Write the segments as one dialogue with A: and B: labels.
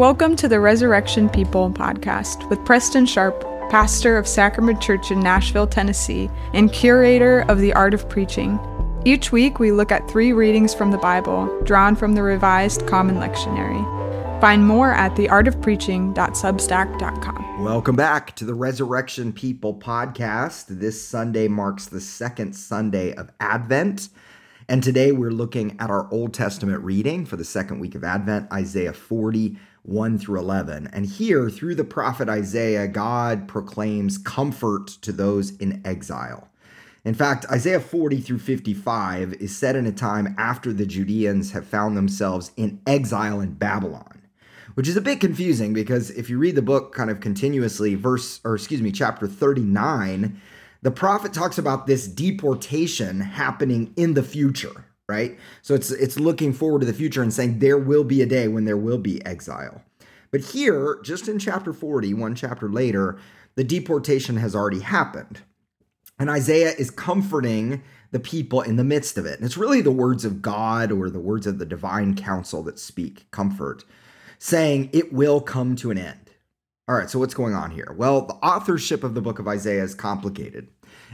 A: Welcome to the Resurrection People podcast with Preston Sharp, pastor of Sacrament Church in Nashville, Tennessee, and curator of the Art of Preaching. Each week, we look at three readings from the Bible, drawn from the Revised Common Lectionary. Find more at theartofpreaching.substack.com.
B: Welcome back to the Resurrection People podcast. This Sunday marks the second Sunday of Advent. And today we're looking at our Old Testament reading for the second week of Advent, Isaiah 40, 1 through 11. And here, through the prophet Isaiah, God proclaims comfort to those in exile. In fact, Isaiah 40 through 55 is set in a time after the Judeans have found themselves in exile in Babylon, which is a bit confusing because if you read the book kind of continuously, verse, or excuse me, chapter 39, the prophet talks about this deportation happening in the future, right? So it's it's looking forward to the future and saying there will be a day when there will be exile. But here, just in chapter 40, one chapter later, the deportation has already happened. And Isaiah is comforting the people in the midst of it. And it's really the words of God or the words of the divine council that speak comfort, saying it will come to an end. All right, so what's going on here? Well, the authorship of the book of Isaiah is complicated,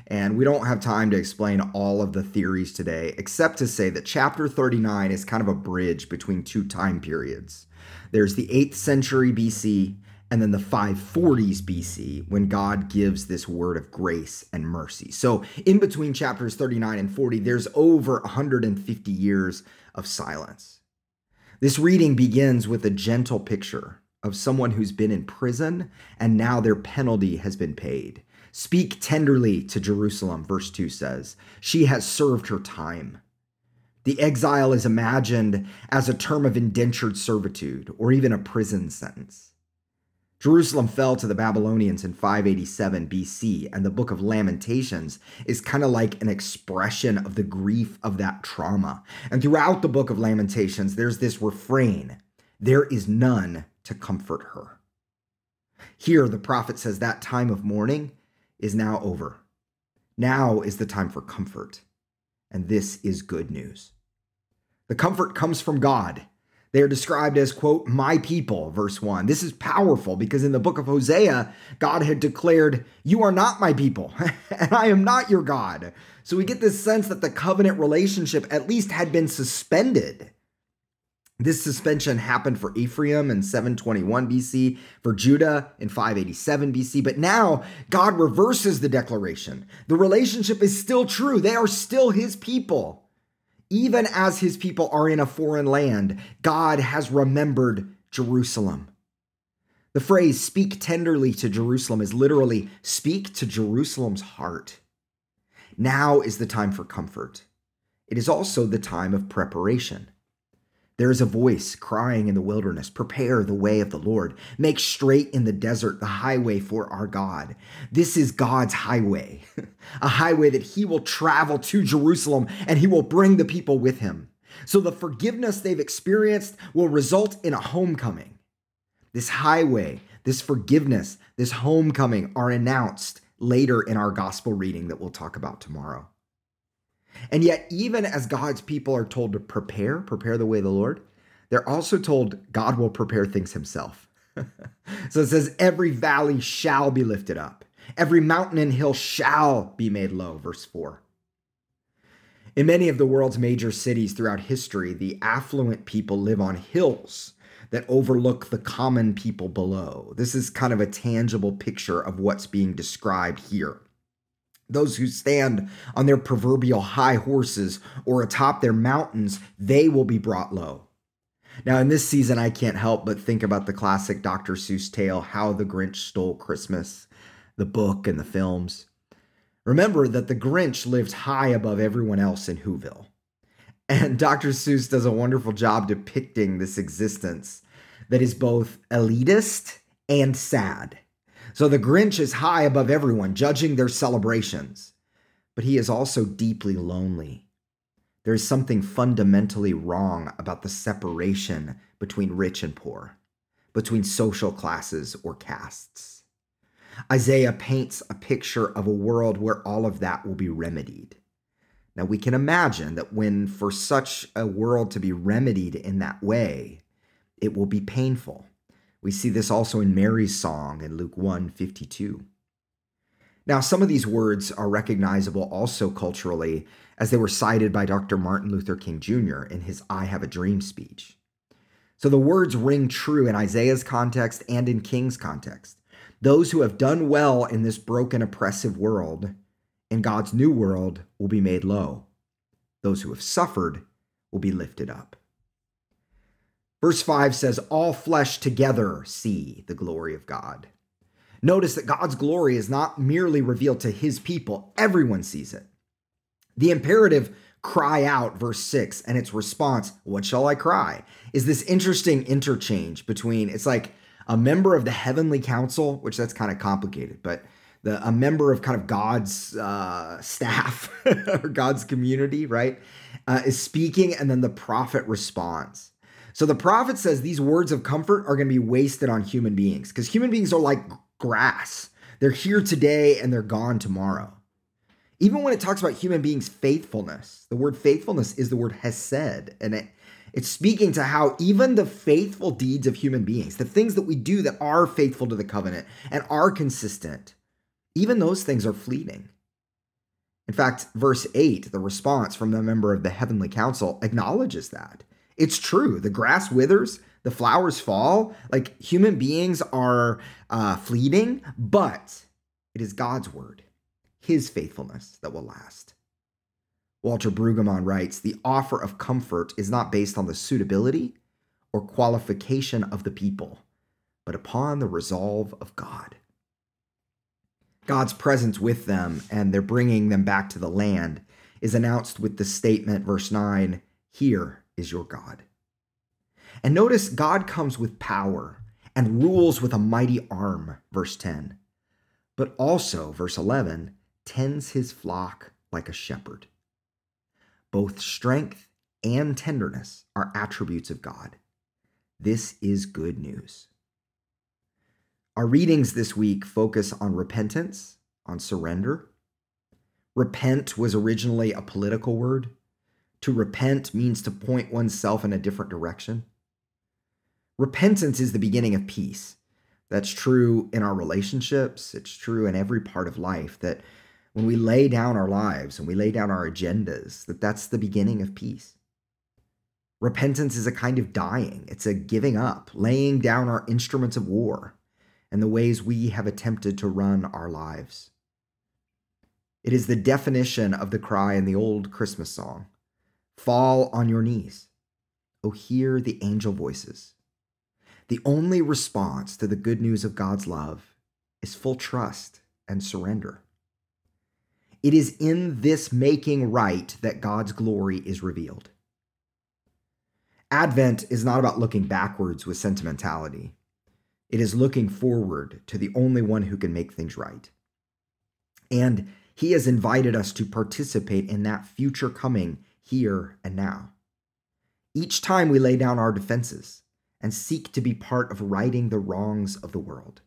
B: and we don't have time to explain all of the theories today, except to say that chapter 39 is kind of a bridge between two time periods. There's the 8th century BC and then the 540s BC when God gives this word of grace and mercy. So, in between chapters 39 and 40, there's over 150 years of silence. This reading begins with a gentle picture of someone who's been in prison and now their penalty has been paid. Speak tenderly to Jerusalem, verse 2 says. She has served her time. The exile is imagined as a term of indentured servitude or even a prison sentence. Jerusalem fell to the Babylonians in 587 BC, and the book of Lamentations is kind of like an expression of the grief of that trauma. And throughout the book of Lamentations, there's this refrain there is none to comfort her. Here, the prophet says that time of mourning is now over. Now is the time for comfort. And this is good news. The comfort comes from God. They are described as, quote, my people, verse 1. This is powerful because in the book of Hosea, God had declared, You are not my people, and I am not your God. So we get this sense that the covenant relationship at least had been suspended. This suspension happened for Ephraim in 721 BC, for Judah in 587 BC, but now God reverses the declaration. The relationship is still true. They are still his people. Even as his people are in a foreign land, God has remembered Jerusalem. The phrase speak tenderly to Jerusalem is literally speak to Jerusalem's heart. Now is the time for comfort. It is also the time of preparation. There is a voice crying in the wilderness, Prepare the way of the Lord. Make straight in the desert the highway for our God. This is God's highway, a highway that he will travel to Jerusalem and he will bring the people with him. So the forgiveness they've experienced will result in a homecoming. This highway, this forgiveness, this homecoming are announced later in our gospel reading that we'll talk about tomorrow. And yet, even as God's people are told to prepare, prepare the way of the Lord, they're also told God will prepare things himself. so it says, every valley shall be lifted up, every mountain and hill shall be made low, verse 4. In many of the world's major cities throughout history, the affluent people live on hills that overlook the common people below. This is kind of a tangible picture of what's being described here. Those who stand on their proverbial high horses or atop their mountains, they will be brought low. Now, in this season, I can't help but think about the classic Dr. Seuss tale, How the Grinch Stole Christmas, the book and the films. Remember that the Grinch lives high above everyone else in Whoville. And Dr. Seuss does a wonderful job depicting this existence that is both elitist and sad. So the Grinch is high above everyone, judging their celebrations. But he is also deeply lonely. There is something fundamentally wrong about the separation between rich and poor, between social classes or castes. Isaiah paints a picture of a world where all of that will be remedied. Now, we can imagine that when for such a world to be remedied in that way, it will be painful We see this also in Mary's song in Luke 1 52. Now, some of these words are recognizable also culturally as they were cited by Dr. Martin Luther King Jr. in his I Have a Dream speech. So the words ring true in Isaiah's context and in King's context. Those who have done well in this broken, oppressive world, in God's new world, will be made low. Those who have suffered will be lifted up. Verse 5 says, All flesh together see the glory of God. Notice that God's glory is not merely revealed to his people, everyone sees it. The imperative, cry out, verse 6, and its response, what shall I cry, is this interesting interchange between, it's like a member of the heavenly council, which that's kind of complicated, but the, a member of kind of God's uh, staff or God's community, right, uh, is speaking, and then the prophet responds. So the prophet says these words of comfort are going to be wasted on human beings because human beings are like grass. They're here today and they're gone tomorrow. Even when it talks about human beings' faithfulness, the word faithfulness is the word hesed, and it, it's speaking to how even the faithful deeds of human beings, the things that we do that are faithful to the covenant and are consistent, even those things are fleeting. In fact, verse 8, the response from the member of the heavenly council acknowledges that. It's true. The grass withers, the flowers fall. Like human beings are uh, fleeting, but it is God's word, his faithfulness that will last. Walter Brueggemann writes The offer of comfort is not based on the suitability or qualification of the people, but upon the resolve of God. God's presence with them and they're bringing them back to the land is announced with the statement, verse 9, Here is your God. And notice God comes with power and rules with a mighty arm, verse 10. But also, verse 11, tends his flock like a shepherd. Both strength and tenderness are attributes of God. This is good news. Our readings this week focus on repentance, on surrender. Repent was originally a political word. To repent means to point oneself in a different direction. Repentance is the beginning of peace. That's true in our relationships, it's true in every part of life that when we lay down our lives and we lay down our agendas, that that's the beginning of peace. Repentance is a kind of dying. It's a giving up, laying down our instruments of war and the ways we have attempted to run our lives. It is the definition of the cry in the old Christmas song Fall on your knees. Oh, hear the angel voices. The only response to the good news of God's love is full trust and surrender. It is in this making right that God's glory is revealed. Advent is not about looking backwards with sentimentality. It is looking forward to the only one who can make things right. And he has invited us to participate in that future coming here and now. Each time we lay down our defenses and seek to be part of righting the wrongs of the world,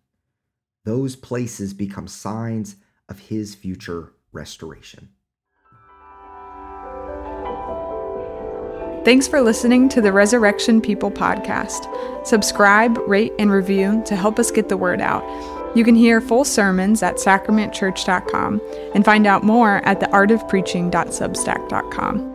B: those places become signs of his future restoration.
A: Thanks for listening to the Resurrection People podcast. Subscribe, rate, and review to help us get the word out. You can hear full sermons at sacramentchurch.com and find out more at theartofpreaching.substack.com.